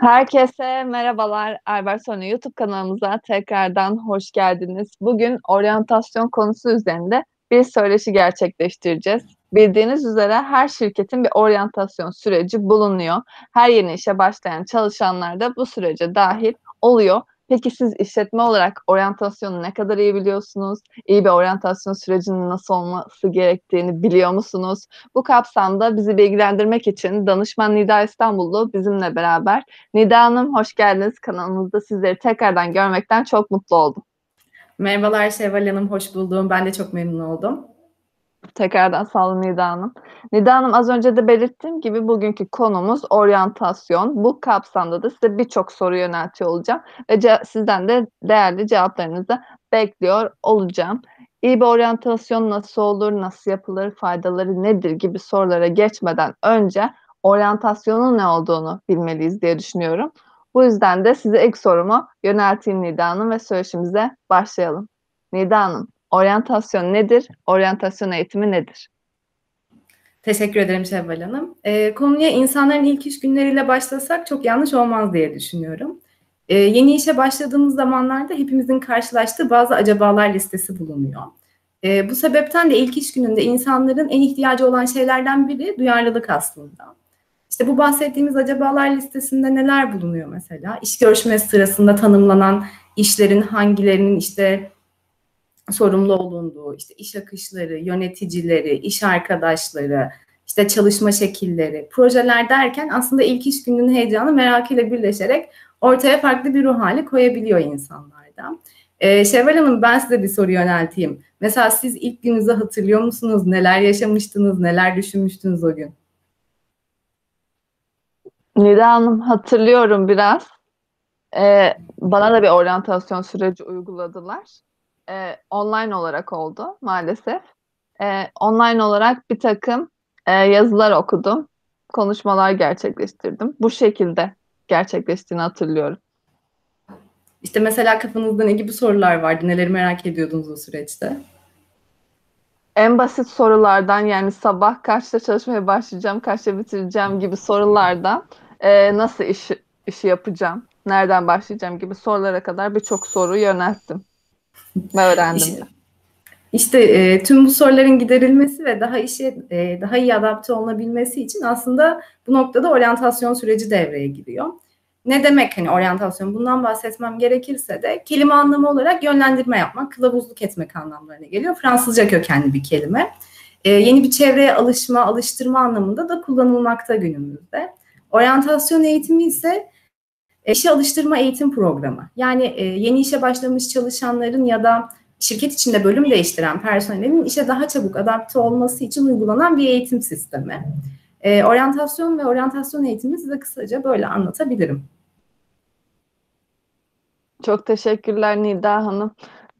Herkese merhabalar. Albertone YouTube kanalımıza tekrardan hoş geldiniz. Bugün oryantasyon konusu üzerinde bir söyleşi gerçekleştireceğiz. Bildiğiniz üzere her şirketin bir oryantasyon süreci bulunuyor. Her yeni işe başlayan çalışanlar da bu sürece dahil oluyor. Peki siz işletme olarak oryantasyonu ne kadar iyi biliyorsunuz? İyi bir oryantasyon sürecinin nasıl olması gerektiğini biliyor musunuz? Bu kapsamda bizi bilgilendirmek için danışman Nida İstanbullu bizimle beraber. Nida Hanım hoş geldiniz. Kanalımızda sizleri tekrardan görmekten çok mutlu oldum. Merhabalar Şevval Hanım, hoş buldum. Ben de çok memnun oldum. Tekrardan sağ olun Nida Hanım. Nida Hanım az önce de belirttiğim gibi bugünkü konumuz oryantasyon. Bu kapsamda da size birçok soru yöneltiyor olacağım ve sizden de değerli cevaplarınızı bekliyor olacağım. İyi bir oryantasyon nasıl olur, nasıl yapılır, faydaları nedir gibi sorulara geçmeden önce oryantasyonun ne olduğunu bilmeliyiz diye düşünüyorum. Bu yüzden de size ilk sorumu yönelteyim Nida Hanım ve söyleşimize başlayalım. Nida Hanım, Oryantasyon nedir? Oryantasyon eğitimi nedir? Teşekkür ederim Şevval Hanım. E, konuya insanların ilk iş günleriyle başlasak çok yanlış olmaz diye düşünüyorum. E, yeni işe başladığımız zamanlarda hepimizin karşılaştığı bazı acabalar listesi bulunuyor. E, bu sebepten de ilk iş gününde insanların en ihtiyacı olan şeylerden biri duyarlılık aslında. İşte bu bahsettiğimiz acabalar listesinde neler bulunuyor mesela? İş görüşmesi sırasında tanımlanan işlerin hangilerinin işte sorumlu olunduğu, işte iş akışları, yöneticileri, iş arkadaşları, işte çalışma şekilleri, projeler derken aslında ilk iş gününün heyecanı merakıyla birleşerek ortaya farklı bir ruh hali koyabiliyor insanlarda. Ee, Şevval Hanım ben size bir soru yönelteyim. Mesela siz ilk gününüzü hatırlıyor musunuz? Neler yaşamıştınız? Neler düşünmüştünüz o gün? Nida Hanım hatırlıyorum biraz. Ee, bana da bir oryantasyon süreci uyguladılar e, online olarak oldu maalesef. E, online olarak bir takım e, yazılar okudum, konuşmalar gerçekleştirdim. Bu şekilde gerçekleştiğini hatırlıyorum. İşte mesela kafanızda ne gibi sorular vardı? Neleri merak ediyordunuz o süreçte? En basit sorulardan yani sabah kaçta çalışmaya başlayacağım, kaçta bitireceğim gibi sorulardan e, nasıl iş, işi yapacağım, nereden başlayacağım gibi sorulara kadar birçok soru yönelttim ve öğrendim. İşte, işte e, tüm bu soruların giderilmesi ve daha işe e, daha iyi adapte olunabilmesi için aslında bu noktada oryantasyon süreci devreye giriyor. Ne demek hani oryantasyon? Bundan bahsetmem gerekirse de kelime anlamı olarak yönlendirme yapmak, kılavuzluk etmek anlamlarına geliyor. Fransızca kökenli bir kelime. E, yeni bir çevreye alışma, alıştırma anlamında da kullanılmakta günümüzde. Oryantasyon eğitimi ise işe alıştırma eğitim programı. Yani e, yeni işe başlamış çalışanların ya da şirket içinde bölüm değiştiren personelin işe daha çabuk adapte olması için uygulanan bir eğitim sistemi. E, oryantasyon ve oryantasyon eğitimi size kısaca böyle anlatabilirim. Çok teşekkürler Nida Hanım.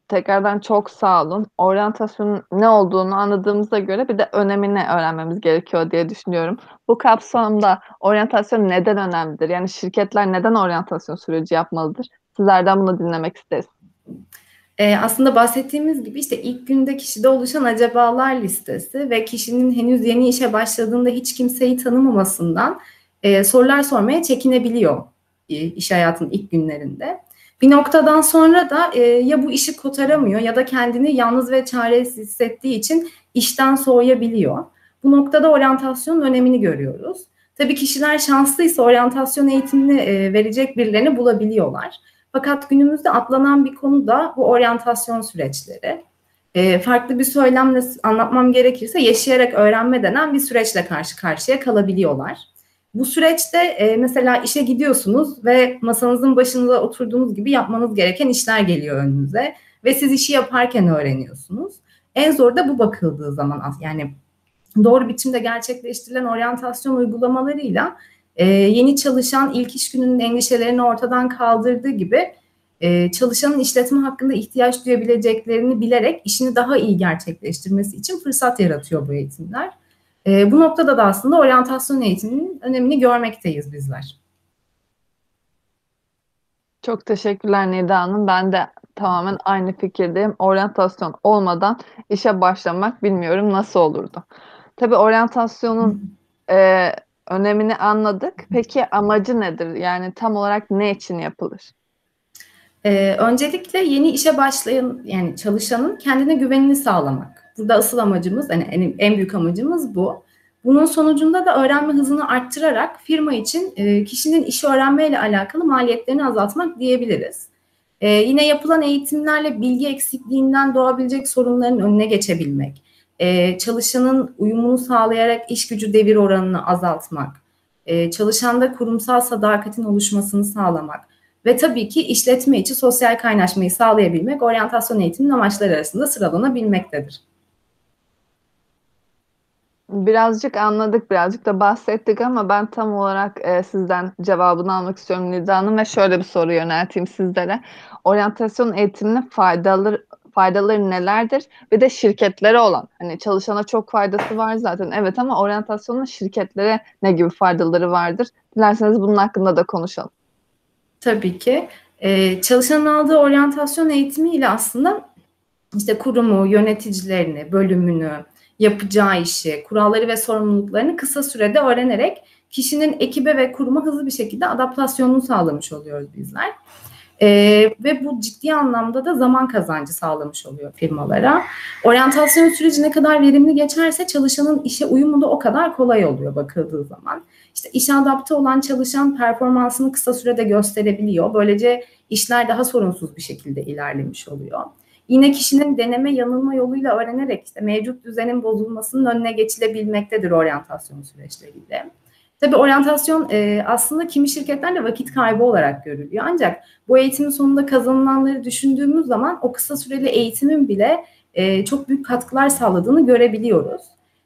Tekrardan çok sağ olun. Oryantasyonun ne olduğunu anladığımıza göre bir de önemini öğrenmemiz gerekiyor diye düşünüyorum. Bu kapsamda oryantasyon neden önemlidir? Yani şirketler neden oryantasyon süreci yapmalıdır? Sizlerden bunu dinlemek isteriz. Ee, aslında bahsettiğimiz gibi işte ilk günde kişide oluşan acabalar listesi ve kişinin henüz yeni işe başladığında hiç kimseyi tanımamasından e, sorular sormaya çekinebiliyor e, iş hayatının ilk günlerinde. Bir noktadan sonra da e, ya bu işi kotaramıyor ya da kendini yalnız ve çaresiz hissettiği için işten soğuyabiliyor. Bu noktada oryantasyonun önemini görüyoruz. Tabii kişiler şanslıysa oryantasyon eğitimini e, verecek birilerini bulabiliyorlar. Fakat günümüzde atlanan bir konu da bu oryantasyon süreçleri. E, farklı bir söylemle anlatmam gerekirse yaşayarak öğrenme denen bir süreçle karşı karşıya kalabiliyorlar. Bu süreçte e, mesela işe gidiyorsunuz ve masanızın başında oturduğunuz gibi yapmanız gereken işler geliyor önünüze ve siz işi yaparken öğreniyorsunuz. En zor da bu bakıldığı zaman yani doğru biçimde gerçekleştirilen oryantasyon uygulamalarıyla e, yeni çalışan ilk iş gününün endişelerini ortadan kaldırdığı gibi e, çalışanın işletme hakkında ihtiyaç duyabileceklerini bilerek işini daha iyi gerçekleştirmesi için fırsat yaratıyor bu eğitimler. E, bu noktada da aslında oryantasyon eğitiminin önemini görmekteyiz bizler. Çok teşekkürler Nida Hanım. Ben de tamamen aynı fikirdeyim. Oryantasyon olmadan işe başlamak bilmiyorum nasıl olurdu. Tabii oryantasyonun e, önemini anladık. Peki amacı nedir? Yani tam olarak ne için yapılır? Ee, öncelikle yeni işe başlayan yani çalışanın kendine güvenini sağlamak. Burada asıl amacımız en, en büyük amacımız bu. Bunun sonucunda da öğrenme hızını arttırarak firma için e, kişinin işi öğrenmeyle alakalı maliyetlerini azaltmak diyebiliriz. E, yine yapılan eğitimlerle bilgi eksikliğinden doğabilecek sorunların önüne geçebilmek, e, çalışanın uyumunu sağlayarak iş gücü devir oranını azaltmak, e, çalışanda kurumsal sadakatin oluşmasını sağlamak ve tabii ki işletme içi sosyal kaynaşmayı sağlayabilmek oryantasyon eğitiminin amaçları arasında sıralanabilmektedir. Birazcık anladık, birazcık da bahsettik ama ben tam olarak e, sizden cevabını almak istiyorum Nida Hanım ve şöyle bir soru yönelteyim sizlere. Oryantasyon eğitiminin faydaları faydaları nelerdir? Bir de şirketlere olan, hani çalışana çok faydası var zaten evet ama oryantasyonun şirketlere ne gibi faydaları vardır? Dilerseniz bunun hakkında da konuşalım. Tabii ki. Ee, çalışanın aldığı oryantasyon eğitimiyle aslında işte kurumu, yöneticilerini, bölümünü, yapacağı işi, kuralları ve sorumluluklarını kısa sürede öğrenerek kişinin ekibe ve kuruma hızlı bir şekilde adaptasyonunu sağlamış oluyoruz bizler. Ee, ve bu ciddi anlamda da zaman kazancı sağlamış oluyor firmalara. Oryantasyon süreci ne kadar verimli geçerse çalışanın işe uyumu da o kadar kolay oluyor bakıldığı zaman. İşte işe adapte olan çalışan performansını kısa sürede gösterebiliyor. Böylece işler daha sorunsuz bir şekilde ilerlemiş oluyor. Yine kişinin deneme yanılma yoluyla öğrenerek işte mevcut düzenin bozulmasının önüne geçilebilmektedir oryantasyon süreçleriyle. Tabii oryantasyon e, aslında kimi şirketlerde vakit kaybı olarak görülüyor. Ancak bu eğitimin sonunda kazanılanları düşündüğümüz zaman o kısa süreli eğitimin bile e, çok büyük katkılar sağladığını görebiliyoruz.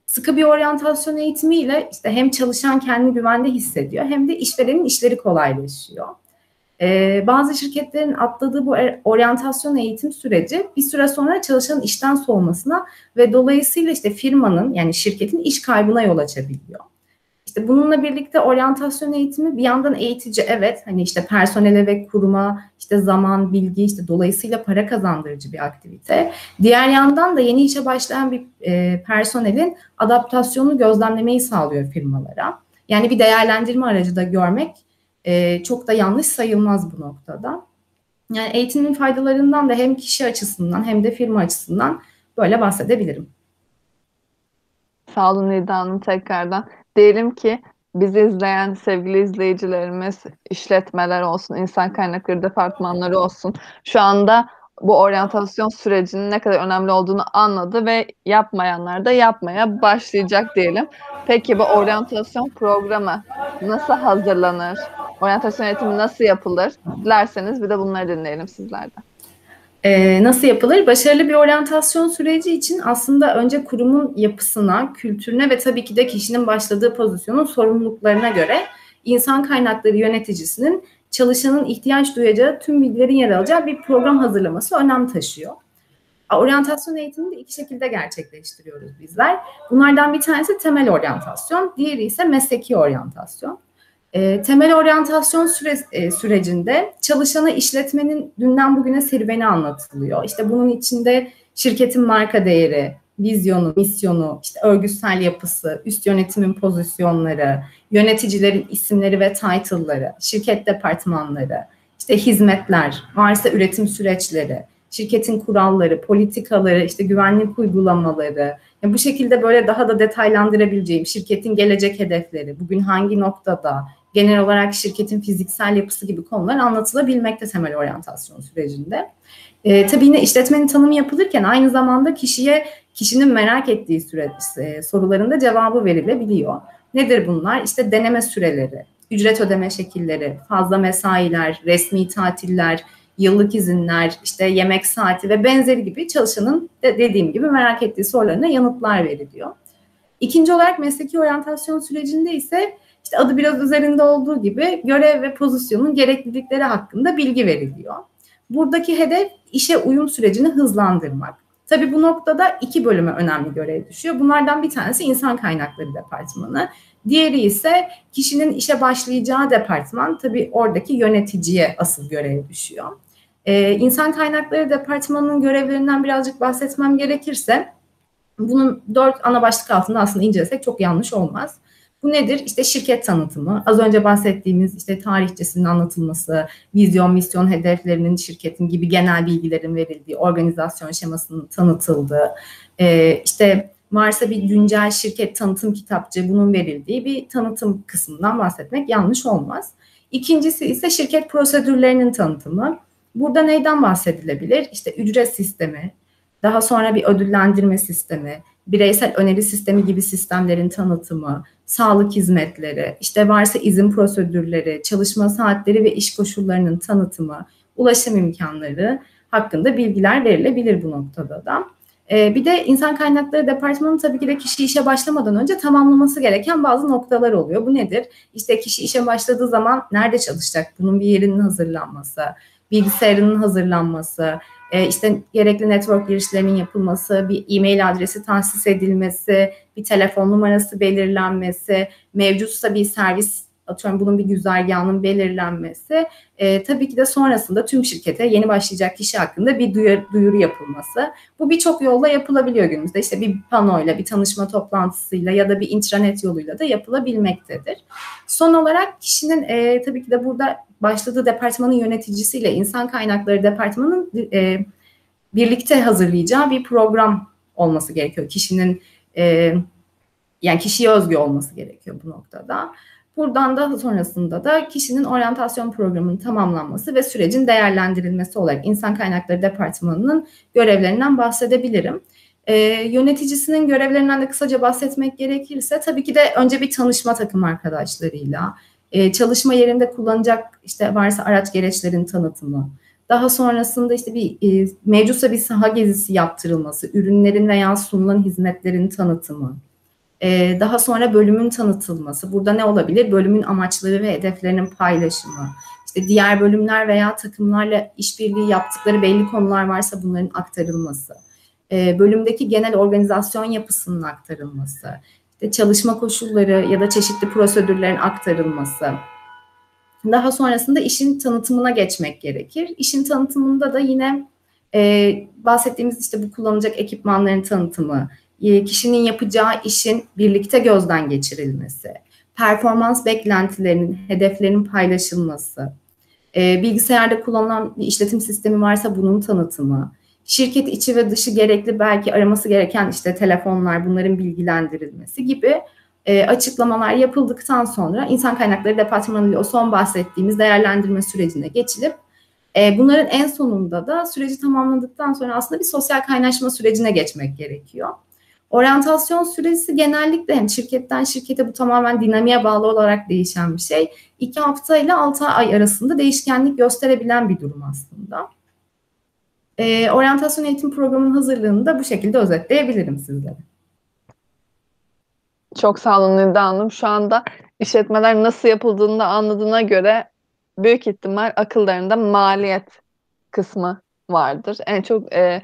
Sıkı bir oryantasyon eğitimiyle işte hem çalışan kendini güvende hissediyor hem de işverenin işleri kolaylaşıyor. Ee, bazı şirketlerin atladığı bu er, oryantasyon eğitim süreci bir süre sonra çalışanın işten soğumasına ve dolayısıyla işte firmanın yani şirketin iş kaybına yol açabiliyor. İşte bununla birlikte oryantasyon eğitimi bir yandan eğitici evet hani işte personele ve kuruma işte zaman, bilgi işte dolayısıyla para kazandırıcı bir aktivite. Diğer yandan da yeni işe başlayan bir e, personelin adaptasyonunu gözlemlemeyi sağlıyor firmalara. Yani bir değerlendirme aracı da görmek e, çok da yanlış sayılmaz bu noktada. Yani eğitimin faydalarından da hem kişi açısından hem de firma açısından böyle bahsedebilirim. Sağ olun Nida Hanım tekrardan. Diyelim ki bizi izleyen sevgili izleyicilerimiz, işletmeler olsun, insan kaynakları departmanları olsun şu anda bu oryantasyon sürecinin ne kadar önemli olduğunu anladı ve yapmayanlar da yapmaya başlayacak diyelim. Peki bu oryantasyon programı nasıl hazırlanır? Oryantasyon eğitimi nasıl yapılır? Dilerseniz bir de bunları dinleyelim sizlerden. Ee, nasıl yapılır? Başarılı bir oryantasyon süreci için aslında önce kurumun yapısına, kültürüne ve tabii ki de kişinin başladığı pozisyonun sorumluluklarına göre insan kaynakları yöneticisinin çalışanın ihtiyaç duyacağı tüm bilgilerin yer alacağı bir program hazırlaması önem taşıyor. Oryantasyon eğitimini de iki şekilde gerçekleştiriyoruz bizler. Bunlardan bir tanesi temel oryantasyon, diğeri ise mesleki oryantasyon. E, temel oryantasyon süre, e, sürecinde çalışana işletmenin dünden bugüne serüveni anlatılıyor. İşte bunun içinde şirketin marka değeri, vizyonu, misyonu, işte örgütsel yapısı, üst yönetimin pozisyonları, yöneticilerin isimleri ve title'ları, şirket departmanları, işte hizmetler, varsa üretim süreçleri, şirketin kuralları, politikaları, işte güvenlik uygulamaları, yani bu şekilde böyle daha da detaylandırabileceğim şirketin gelecek hedefleri, bugün hangi noktada, genel olarak şirketin fiziksel yapısı gibi konular anlatılabilmekte temel oryantasyon sürecinde. E, tabii yine işletmenin tanımı yapılırken aynı zamanda kişiye kişinin merak ettiği süre, e, sorularında cevabı verilebiliyor. Nedir bunlar? İşte deneme süreleri, ücret ödeme şekilleri, fazla mesailer, resmi tatiller, yıllık izinler, işte yemek saati ve benzeri gibi çalışanın de dediğim gibi merak ettiği sorularına yanıtlar veriliyor. İkinci olarak mesleki oryantasyon sürecinde ise işte adı biraz üzerinde olduğu gibi görev ve pozisyonun gereklilikleri hakkında bilgi veriliyor. Buradaki hedef işe uyum sürecini hızlandırmak. Tabii bu noktada iki bölüme önemli görev düşüyor. Bunlardan bir tanesi insan kaynakları departmanı. Diğeri ise kişinin işe başlayacağı departman. Tabii oradaki yöneticiye asıl görev düşüyor. Ee, insan kaynakları departmanının görevlerinden birazcık bahsetmem gerekirse bunun dört ana başlık altında aslında incelesek çok yanlış olmaz. Bu nedir? İşte şirket tanıtımı, az önce bahsettiğimiz işte tarihçesinin anlatılması, vizyon, misyon hedeflerinin şirketin gibi genel bilgilerin verildiği, organizasyon şemasının tanıtıldığı, e, işte varsa bir güncel şirket tanıtım kitapçı bunun verildiği bir tanıtım kısmından bahsetmek yanlış olmaz. İkincisi ise şirket prosedürlerinin tanıtımı. Burada neyden bahsedilebilir? İşte ücret sistemi, daha sonra bir ödüllendirme sistemi, bireysel öneri sistemi gibi sistemlerin tanıtımı, sağlık hizmetleri, işte varsa izin prosedürleri, çalışma saatleri ve iş koşullarının tanıtımı, ulaşım imkanları hakkında bilgiler verilebilir bu noktada da. Ee, bir de insan kaynakları departmanı tabii ki de kişi işe başlamadan önce tamamlaması gereken bazı noktalar oluyor. Bu nedir? İşte kişi işe başladığı zaman nerede çalışacak? Bunun bir yerinin hazırlanması, bilgisayarının hazırlanması, e, işte gerekli network girişlerinin yapılması, bir e-mail adresi tahsis edilmesi, bir telefon numarası belirlenmesi, mevcutsa bir servis atıyorum bunun bir güzergahının belirlenmesi e, tabii ki de sonrasında tüm şirkete yeni başlayacak kişi hakkında bir duyur, duyuru yapılması. Bu birçok yolla yapılabiliyor günümüzde. İşte bir panoyla, bir tanışma toplantısıyla ya da bir intranet yoluyla da yapılabilmektedir. Son olarak kişinin e, tabii ki de burada başladığı departmanın yöneticisiyle insan kaynakları departmanının e, birlikte hazırlayacağı bir program olması gerekiyor. Kişinin e, yani kişiye özgü olması gerekiyor bu noktada. Buradan da sonrasında da kişinin oryantasyon programının tamamlanması ve sürecin değerlendirilmesi olarak insan kaynakları departmanının görevlerinden bahsedebilirim. Ee, yöneticisinin görevlerinden de kısaca bahsetmek gerekirse tabii ki de önce bir tanışma takım arkadaşlarıyla, e, çalışma yerinde kullanacak işte varsa araç gereçlerin tanıtımı, daha sonrasında işte bir e, mevcutsa bir saha gezisi yaptırılması, ürünlerin veya sunulan hizmetlerin tanıtımı, ee, daha sonra bölümün tanıtılması. Burada ne olabilir? Bölümün amaçları ve hedeflerinin paylaşımı. İşte diğer bölümler veya takımlarla işbirliği yaptıkları belli konular varsa bunların aktarılması. Ee, bölümdeki genel organizasyon yapısının aktarılması. İşte çalışma koşulları ya da çeşitli prosedürlerin aktarılması. Daha sonrasında işin tanıtımına geçmek gerekir. İşin tanıtımında da yine e, bahsettiğimiz işte bu kullanılacak ekipmanların tanıtımı, e, kişinin yapacağı işin birlikte gözden geçirilmesi, performans beklentilerinin, hedeflerinin paylaşılması, e, bilgisayarda kullanılan bir işletim sistemi varsa bunun tanıtımı, şirket içi ve dışı gerekli belki araması gereken işte telefonlar bunların bilgilendirilmesi gibi e, açıklamalar yapıldıktan sonra insan kaynakları departmanı ile o son bahsettiğimiz değerlendirme sürecine geçilip e, bunların en sonunda da süreci tamamladıktan sonra aslında bir sosyal kaynaşma sürecine geçmek gerekiyor. Oryantasyon süresi genellikle hem şirketten şirkete bu tamamen dinamiğe bağlı olarak değişen bir şey. İki hafta ile altı ay arasında değişkenlik gösterebilen bir durum aslında. E, oryantasyon eğitim programının hazırlığını da bu şekilde özetleyebilirim sizlere. Çok sağ olun Nilda Hanım. Şu anda işletmeler nasıl yapıldığını da anladığına göre büyük ihtimal akıllarında maliyet kısmı vardır. En çok e,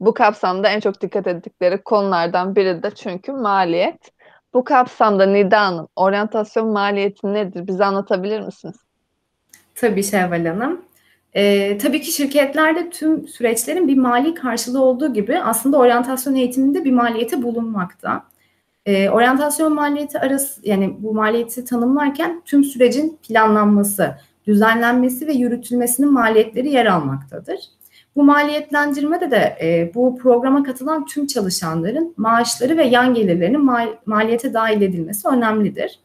bu kapsamda en çok dikkat ettikleri konulardan biri de çünkü maliyet. Bu kapsamda Nida Hanım, oryantasyon maliyeti nedir? Bize anlatabilir misiniz? Tabii Şevval Hanım. Ee, tabii ki şirketlerde tüm süreçlerin bir mali karşılığı olduğu gibi aslında oryantasyon eğitiminde bir maliyeti bulunmakta. Ee, oryantasyon maliyeti arası yani bu maliyeti tanımlarken tüm sürecin planlanması, düzenlenmesi ve yürütülmesinin maliyetleri yer almaktadır. Bu maliyetlendirmede de e, bu programa katılan tüm çalışanların maaşları ve yan gelirlerinin mal, maliyete dahil edilmesi önemlidir.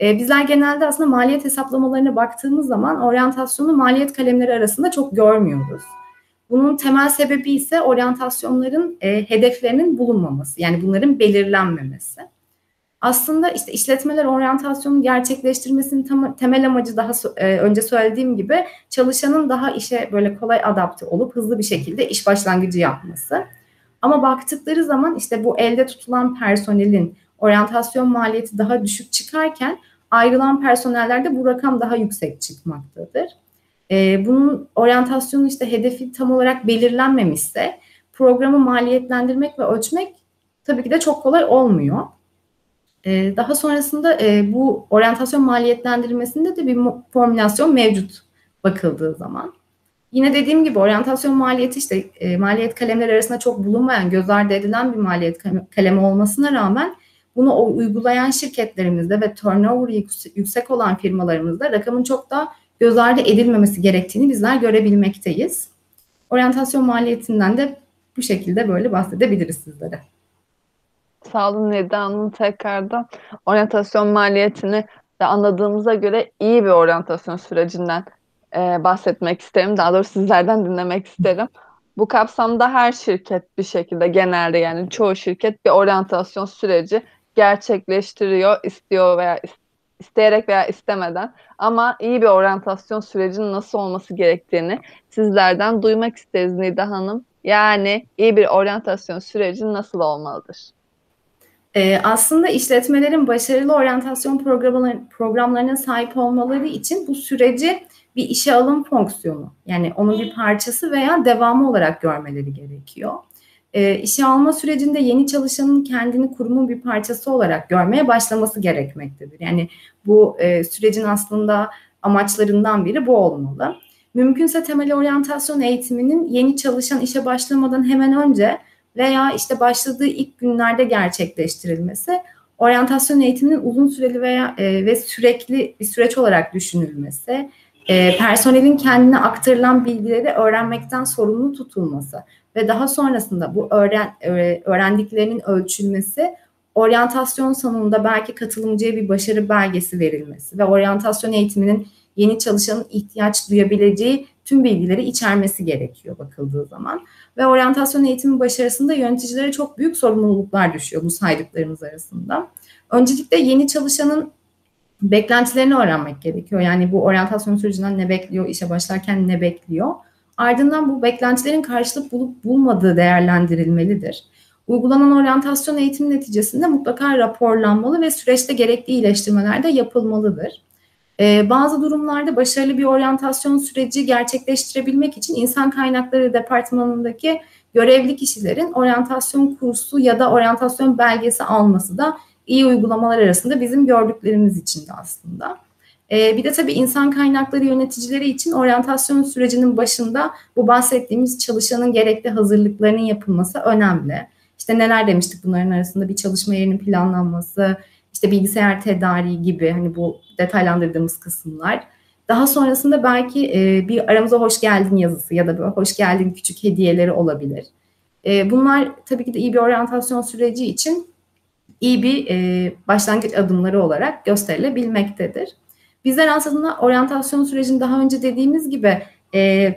E, bizler genelde aslında maliyet hesaplamalarına baktığımız zaman oryantasyonu maliyet kalemleri arasında çok görmüyoruz. Bunun temel sebebi ise oryantasyonların e, hedeflerinin bulunmaması, yani bunların belirlenmemesi. Aslında işte işletmeler oryantasyonu gerçekleştirmesinin tam, temel amacı daha e, önce söylediğim gibi çalışanın daha işe böyle kolay adapte olup hızlı bir şekilde iş başlangıcı yapması. Ama baktıkları zaman işte bu elde tutulan personelin oryantasyon maliyeti daha düşük çıkarken ayrılan personellerde bu rakam daha yüksek çıkmaktadır. E, bunun oryantasyonu işte hedefi tam olarak belirlenmemişse programı maliyetlendirmek ve ölçmek tabii ki de çok kolay olmuyor. E, daha sonrasında e, bu oryantasyon maliyetlendirilmesinde de bir formülasyon mevcut bakıldığı zaman. Yine dediğim gibi oryantasyon maliyeti işte e, maliyet kalemleri arasında çok bulunmayan, göz ardı edilen bir maliyet kalemi olmasına rağmen bunu uygulayan şirketlerimizde ve turnover yüksek olan firmalarımızda rakamın çok da göz ardı edilmemesi gerektiğini bizler görebilmekteyiz. Oryantasyon maliyetinden de bu şekilde böyle bahsedebiliriz sizlere. Sağ olun Nida Hanım tekrardan. Oryantasyon maliyetini de anladığımıza göre iyi bir oryantasyon sürecinden e, bahsetmek isterim. Daha doğrusu sizlerden dinlemek isterim. Bu kapsamda her şirket bir şekilde genelde yani çoğu şirket bir oryantasyon süreci gerçekleştiriyor, istiyor veya isteyerek veya istemeden. Ama iyi bir oryantasyon sürecinin nasıl olması gerektiğini sizlerden duymak isteriz Nida Hanım. Yani iyi bir oryantasyon süreci nasıl olmalıdır? Ee, aslında işletmelerin başarılı oryantasyon programlarına sahip olmaları için bu süreci bir işe alım fonksiyonu yani onun bir parçası veya devamı olarak görmeleri gerekiyor. E, işe alma sürecinde yeni çalışanın kendini kurumun bir parçası olarak görmeye başlaması gerekmektedir. Yani bu e, sürecin aslında amaçlarından biri bu olmalı. Mümkünse temel oryantasyon eğitiminin yeni çalışan işe başlamadan hemen önce veya işte başladığı ilk günlerde gerçekleştirilmesi oryantasyon eğitiminin uzun süreli veya e, ve sürekli bir süreç olarak düşünülmesi, e, personelin kendine aktarılan bilgileri öğrenmekten sorumlu tutulması ve daha sonrasında bu öğren, öğrendiklerinin ölçülmesi oryantasyon sonunda belki katılımcıya bir başarı belgesi verilmesi ve oryantasyon eğitiminin yeni çalışanın ihtiyaç duyabileceği tüm bilgileri içermesi gerekiyor bakıldığı zaman. Ve oryantasyon eğitimi başarısında yöneticilere çok büyük sorumluluklar düşüyor bu saydıklarımız arasında. Öncelikle yeni çalışanın beklentilerini öğrenmek gerekiyor. Yani bu oryantasyon sürecinden ne bekliyor, işe başlarken ne bekliyor. Ardından bu beklentilerin karşılık bulup bulmadığı değerlendirilmelidir. Uygulanan oryantasyon eğitimi neticesinde mutlaka raporlanmalı ve süreçte gerekli iyileştirmeler de yapılmalıdır. Ee, bazı durumlarda başarılı bir oryantasyon süreci gerçekleştirebilmek için insan kaynakları departmanındaki görevli kişilerin oryantasyon kursu ya da oryantasyon belgesi alması da iyi uygulamalar arasında bizim gördüklerimiz içinde aslında. Ee, bir de tabii insan kaynakları yöneticileri için oryantasyon sürecinin başında bu bahsettiğimiz çalışanın gerekli hazırlıklarının yapılması önemli. İşte neler demiştik bunların arasında bir çalışma yerinin planlanması, işte bilgisayar tedariği gibi hani bu detaylandırdığımız kısımlar. Daha sonrasında belki e, bir aramıza hoş geldin yazısı ya da böyle hoş geldin küçük hediyeleri olabilir. E, bunlar tabii ki de iyi bir oryantasyon süreci için iyi bir e, başlangıç adımları olarak gösterilebilmektedir. Bizler aslında oryantasyon sürecini daha önce dediğimiz gibi e,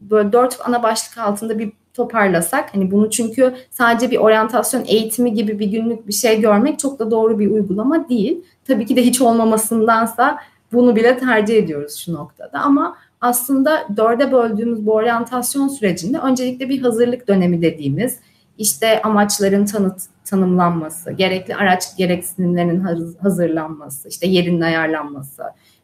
böyle dört ana başlık altında bir toparlasak hani bunu çünkü sadece bir oryantasyon eğitimi gibi bir günlük bir şey görmek çok da doğru bir uygulama değil. Tabii ki de hiç olmamasındansa bunu bile tercih ediyoruz şu noktada ama aslında dörde böldüğümüz bu oryantasyon sürecinde öncelikle bir hazırlık dönemi dediğimiz işte amaçların tanıt, tanımlanması, gerekli araç gereksinimlerinin hazırlanması, işte yerinin ayarlanması,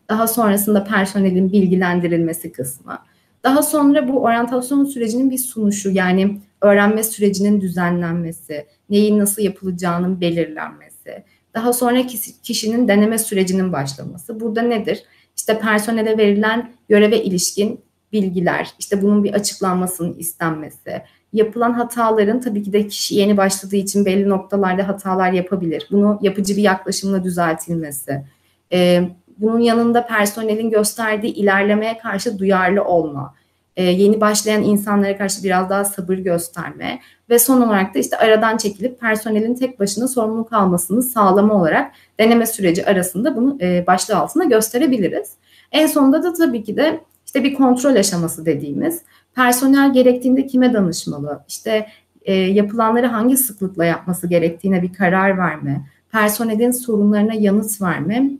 daha sonrasında personelin bilgilendirilmesi kısmı. Daha sonra bu oryantasyon sürecinin bir sunuşu yani öğrenme sürecinin düzenlenmesi, neyin nasıl yapılacağının belirlenmesi, daha sonra kişinin deneme sürecinin başlaması. Burada nedir? İşte personele verilen göreve ilişkin bilgiler, işte bunun bir açıklanmasının istenmesi, yapılan hataların tabii ki de kişi yeni başladığı için belli noktalarda hatalar yapabilir. Bunu yapıcı bir yaklaşımla düzeltilmesi. Ee, bunun yanında personelin gösterdiği ilerlemeye karşı duyarlı olma, e, yeni başlayan insanlara karşı biraz daha sabır gösterme ve son olarak da işte aradan çekilip personelin tek başına sorumluluk almasını sağlama olarak deneme süreci arasında bunu e, başlığı altında gösterebiliriz. En sonunda da tabii ki de işte bir kontrol aşaması dediğimiz personel gerektiğinde kime danışmalı, işte e, yapılanları hangi sıklıkla yapması gerektiğine bir karar verme, personelin sorunlarına yanıt verme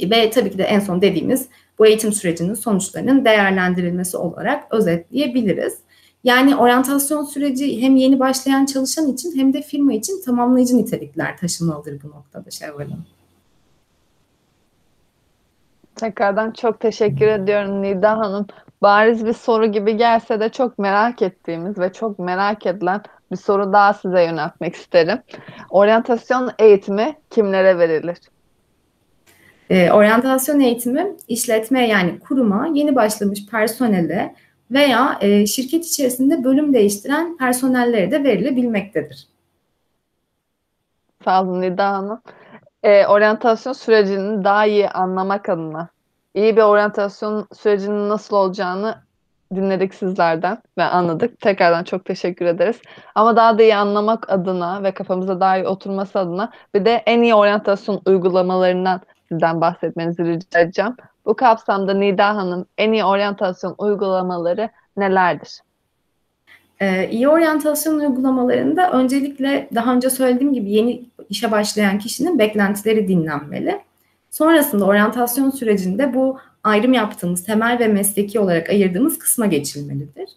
ve tabii ki de en son dediğimiz bu eğitim sürecinin sonuçlarının değerlendirilmesi olarak özetleyebiliriz. Yani oryantasyon süreci hem yeni başlayan çalışan için hem de firma için tamamlayıcı nitelikler taşımalıdır bu noktada Şevval Hanım. Tekrardan çok teşekkür ediyorum Nida Hanım. Bariz bir soru gibi gelse de çok merak ettiğimiz ve çok merak edilen bir soru daha size yöneltmek isterim. Oryantasyon eğitimi kimlere verilir? E, oryantasyon eğitimi işletme yani kuruma yeni başlamış personele veya e, şirket içerisinde bölüm değiştiren personellere de verilebilmektedir. Sağ olun Nida Hanım. Eee, oryantasyon sürecini daha iyi anlamak adına, iyi bir oryantasyon sürecinin nasıl olacağını dinledik sizlerden ve anladık. Tekrardan çok teşekkür ederiz. Ama daha da iyi anlamak adına ve kafamıza daha iyi oturması adına bir de en iyi oryantasyon uygulamalarından sizden bahsetmenizi rica edeceğim. Bu kapsamda Nida Hanım, en iyi oryantasyon uygulamaları nelerdir? Eee, iyi oryantasyon uygulamalarında öncelikle daha önce söylediğim gibi yeni işe başlayan kişinin beklentileri dinlenmeli. Sonrasında oryantasyon sürecinde bu ayrım yaptığımız temel ve mesleki olarak ayırdığımız kısma geçilmelidir.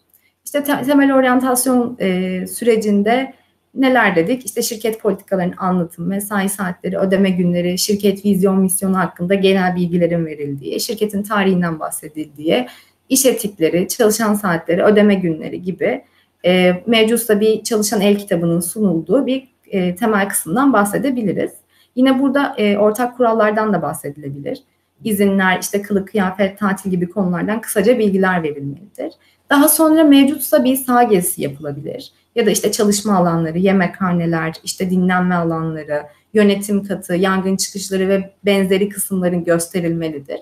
İşte te temel oryantasyon eee, sürecinde neler dedik? İşte şirket politikalarının anlatımı, mesai saatleri, ödeme günleri, şirket vizyon misyonu hakkında genel bilgilerin verildiği, şirketin tarihinden bahsedildiği, iş etikleri, çalışan saatleri, ödeme günleri gibi e, mevcutta bir çalışan el kitabının sunulduğu bir e, temel kısımdan bahsedebiliriz. Yine burada e, ortak kurallardan da bahsedilebilir. İzinler, işte kılık, kıyafet, tatil gibi konulardan kısaca bilgiler verilmelidir. Daha sonra mevcutsa bir saha gezisi yapılabilir. Ya da işte çalışma alanları, yemekhaneler, işte dinlenme alanları, yönetim katı, yangın çıkışları ve benzeri kısımların gösterilmelidir.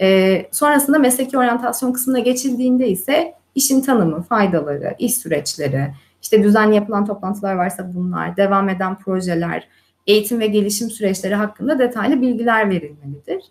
E, sonrasında mesleki oryantasyon kısmına geçildiğinde ise işin tanımı, faydaları, iş süreçleri, işte düzenli yapılan toplantılar varsa bunlar, devam eden projeler, eğitim ve gelişim süreçleri hakkında detaylı bilgiler verilmelidir.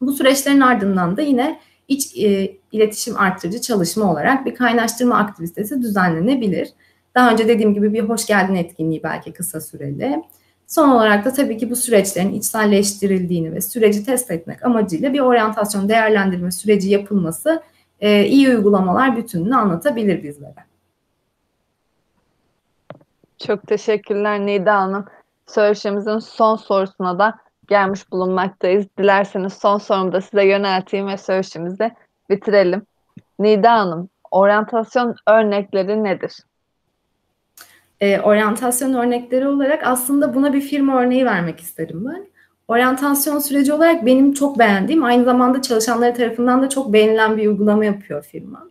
Bu süreçlerin ardından da yine iç e, iletişim arttırıcı çalışma olarak bir kaynaştırma aktivitesi düzenlenebilir. Daha önce dediğim gibi bir hoş geldin etkinliği belki kısa süreli. Son olarak da tabii ki bu süreçlerin içselleştirildiğini ve süreci test etmek amacıyla bir oryantasyon değerlendirme süreci yapılması e, iyi uygulamalar bütününü anlatabilir bizlere. Çok teşekkürler Nida Hanım. Söyleşimizin son sorusuna da gelmiş bulunmaktayız. Dilerseniz son sorumu da size yönelteyim ve söyleşimizi bitirelim. Nida Hanım, oryantasyon örnekleri nedir? E, oryantasyon örnekleri olarak aslında buna bir firma örneği vermek isterim ben. Oryantasyon süreci olarak benim çok beğendiğim, aynı zamanda çalışanları tarafından da çok beğenilen bir uygulama yapıyor firma.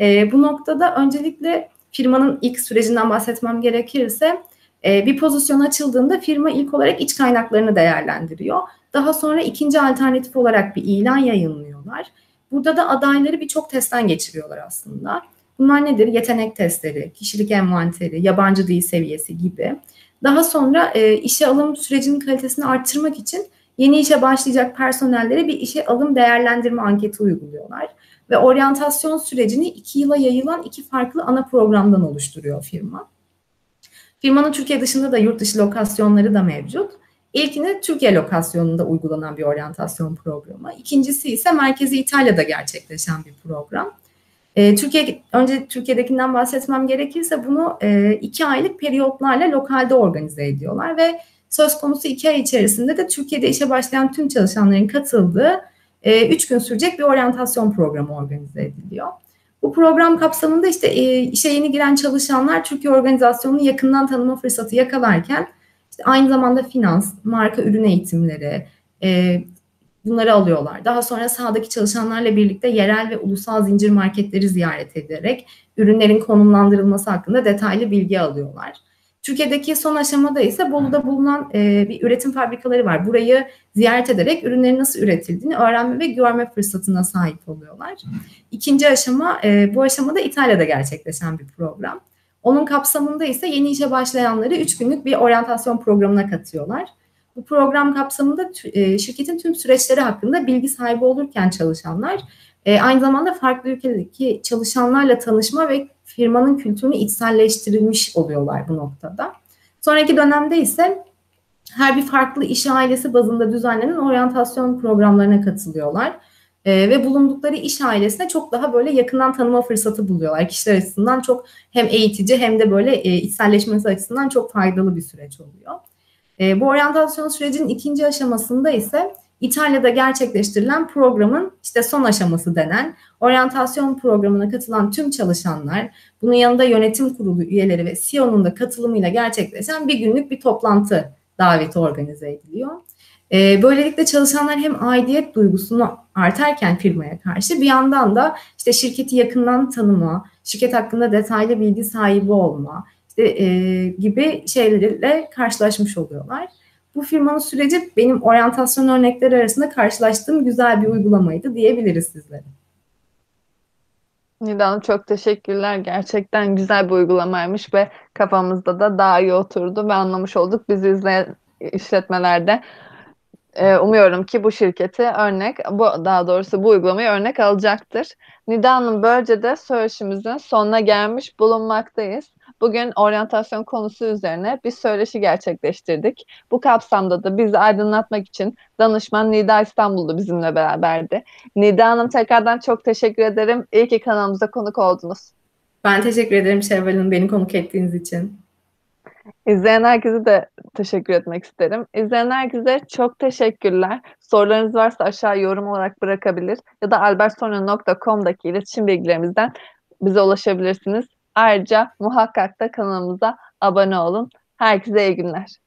E, bu noktada öncelikle firmanın ilk sürecinden bahsetmem gerekirse e, bir pozisyon açıldığında firma ilk olarak iç kaynaklarını değerlendiriyor. Daha sonra ikinci alternatif olarak bir ilan yayınlıyorlar. Burada da adayları birçok testten geçiriyorlar aslında. Bunlar nedir? Yetenek testleri, kişilik envanteri, yabancı dil seviyesi gibi. Daha sonra e, işe alım sürecinin kalitesini arttırmak için yeni işe başlayacak personellere bir işe alım değerlendirme anketi uyguluyorlar. Ve oryantasyon sürecini iki yıla yayılan iki farklı ana programdan oluşturuyor firma. Firmanın Türkiye dışında da yurt dışı lokasyonları da mevcut. İlkini Türkiye lokasyonunda uygulanan bir oryantasyon programı. İkincisi ise merkezi İtalya'da gerçekleşen bir program. E, Türkiye önce Türkiye'dekinden bahsetmem gerekirse bunu e, iki aylık periyotlarla lokalde organize ediyorlar ve söz konusu iki ay içerisinde de Türkiye'de işe başlayan tüm çalışanların katıldığı e, üç gün sürecek bir oryantasyon programı organize ediliyor. Bu program kapsamında işte e, işe yeni giren çalışanlar Türkiye organizasyonunu yakından tanıma fırsatı yakalarken işte aynı zamanda finans, marka ürün eğitimleri, e, bunları alıyorlar. Daha sonra sahadaki çalışanlarla birlikte yerel ve ulusal zincir marketleri ziyaret ederek ürünlerin konumlandırılması hakkında detaylı bilgi alıyorlar. Türkiye'deki son aşamada ise Bolu'da bulunan e, bir üretim fabrikaları var. Burayı ziyaret ederek ürünlerin nasıl üretildiğini öğrenme ve görme fırsatına sahip oluyorlar. İkinci aşama, e, bu aşamada İtalya'da gerçekleşen bir program. Onun kapsamında ise yeni işe başlayanları 3 günlük bir oryantasyon programına katıyorlar. Bu program kapsamında e, şirketin tüm süreçleri hakkında bilgi sahibi olurken çalışanlar e, aynı zamanda farklı ülkedeki çalışanlarla tanışma ve firmanın kültürünü içselleştirilmiş oluyorlar bu noktada. Sonraki dönemde ise her bir farklı iş ailesi bazında düzenlenen oryantasyon programlarına katılıyorlar. E, ve bulundukları iş ailesine çok daha böyle yakından tanıma fırsatı buluyorlar. Kişiler açısından çok hem eğitici hem de böyle e, içselleşmesi açısından çok faydalı bir süreç oluyor. E, bu oryantasyon sürecinin ikinci aşamasında ise İtalya'da gerçekleştirilen programın işte son aşaması denen oryantasyon programına katılan tüm çalışanlar, bunun yanında yönetim kurulu üyeleri ve CEO'nun da katılımıyla gerçekleşen bir günlük bir toplantı daveti organize ediliyor. E, böylelikle çalışanlar hem aidiyet duygusunu artarken firmaya karşı bir yandan da işte şirketi yakından tanıma, şirket hakkında detaylı bilgi sahibi olma, e, gibi şeylerle karşılaşmış oluyorlar. Bu firmanın süreci benim oryantasyon örnekleri arasında karşılaştığım güzel bir uygulamaydı diyebiliriz sizlere. Nida Hanım çok teşekkürler. Gerçekten güzel bir uygulamaymış ve kafamızda da daha iyi oturdu ve anlamış olduk. Bizi izleyen işletmelerde e, umuyorum ki bu şirketi örnek, bu daha doğrusu bu uygulamayı örnek alacaktır. Nida Hanım böylece de söyleşimizin sonuna gelmiş bulunmaktayız. Bugün oryantasyon konusu üzerine bir söyleşi gerçekleştirdik. Bu kapsamda da bizi aydınlatmak için danışman Nida İstanbul'da bizimle beraberdi. Nida Hanım tekrardan çok teşekkür ederim. İyi ki kanalımıza konuk oldunuz. Ben teşekkür ederim Şevval Hanım beni konuk ettiğiniz için. İzleyen herkese de teşekkür etmek isterim. İzleyen herkese çok teşekkürler. Sorularınız varsa aşağı yorum olarak bırakabilir ya da albertsonya.com'daki iletişim bilgilerimizden bize ulaşabilirsiniz. Ayrıca muhakkak da kanalımıza abone olun. Herkese iyi günler.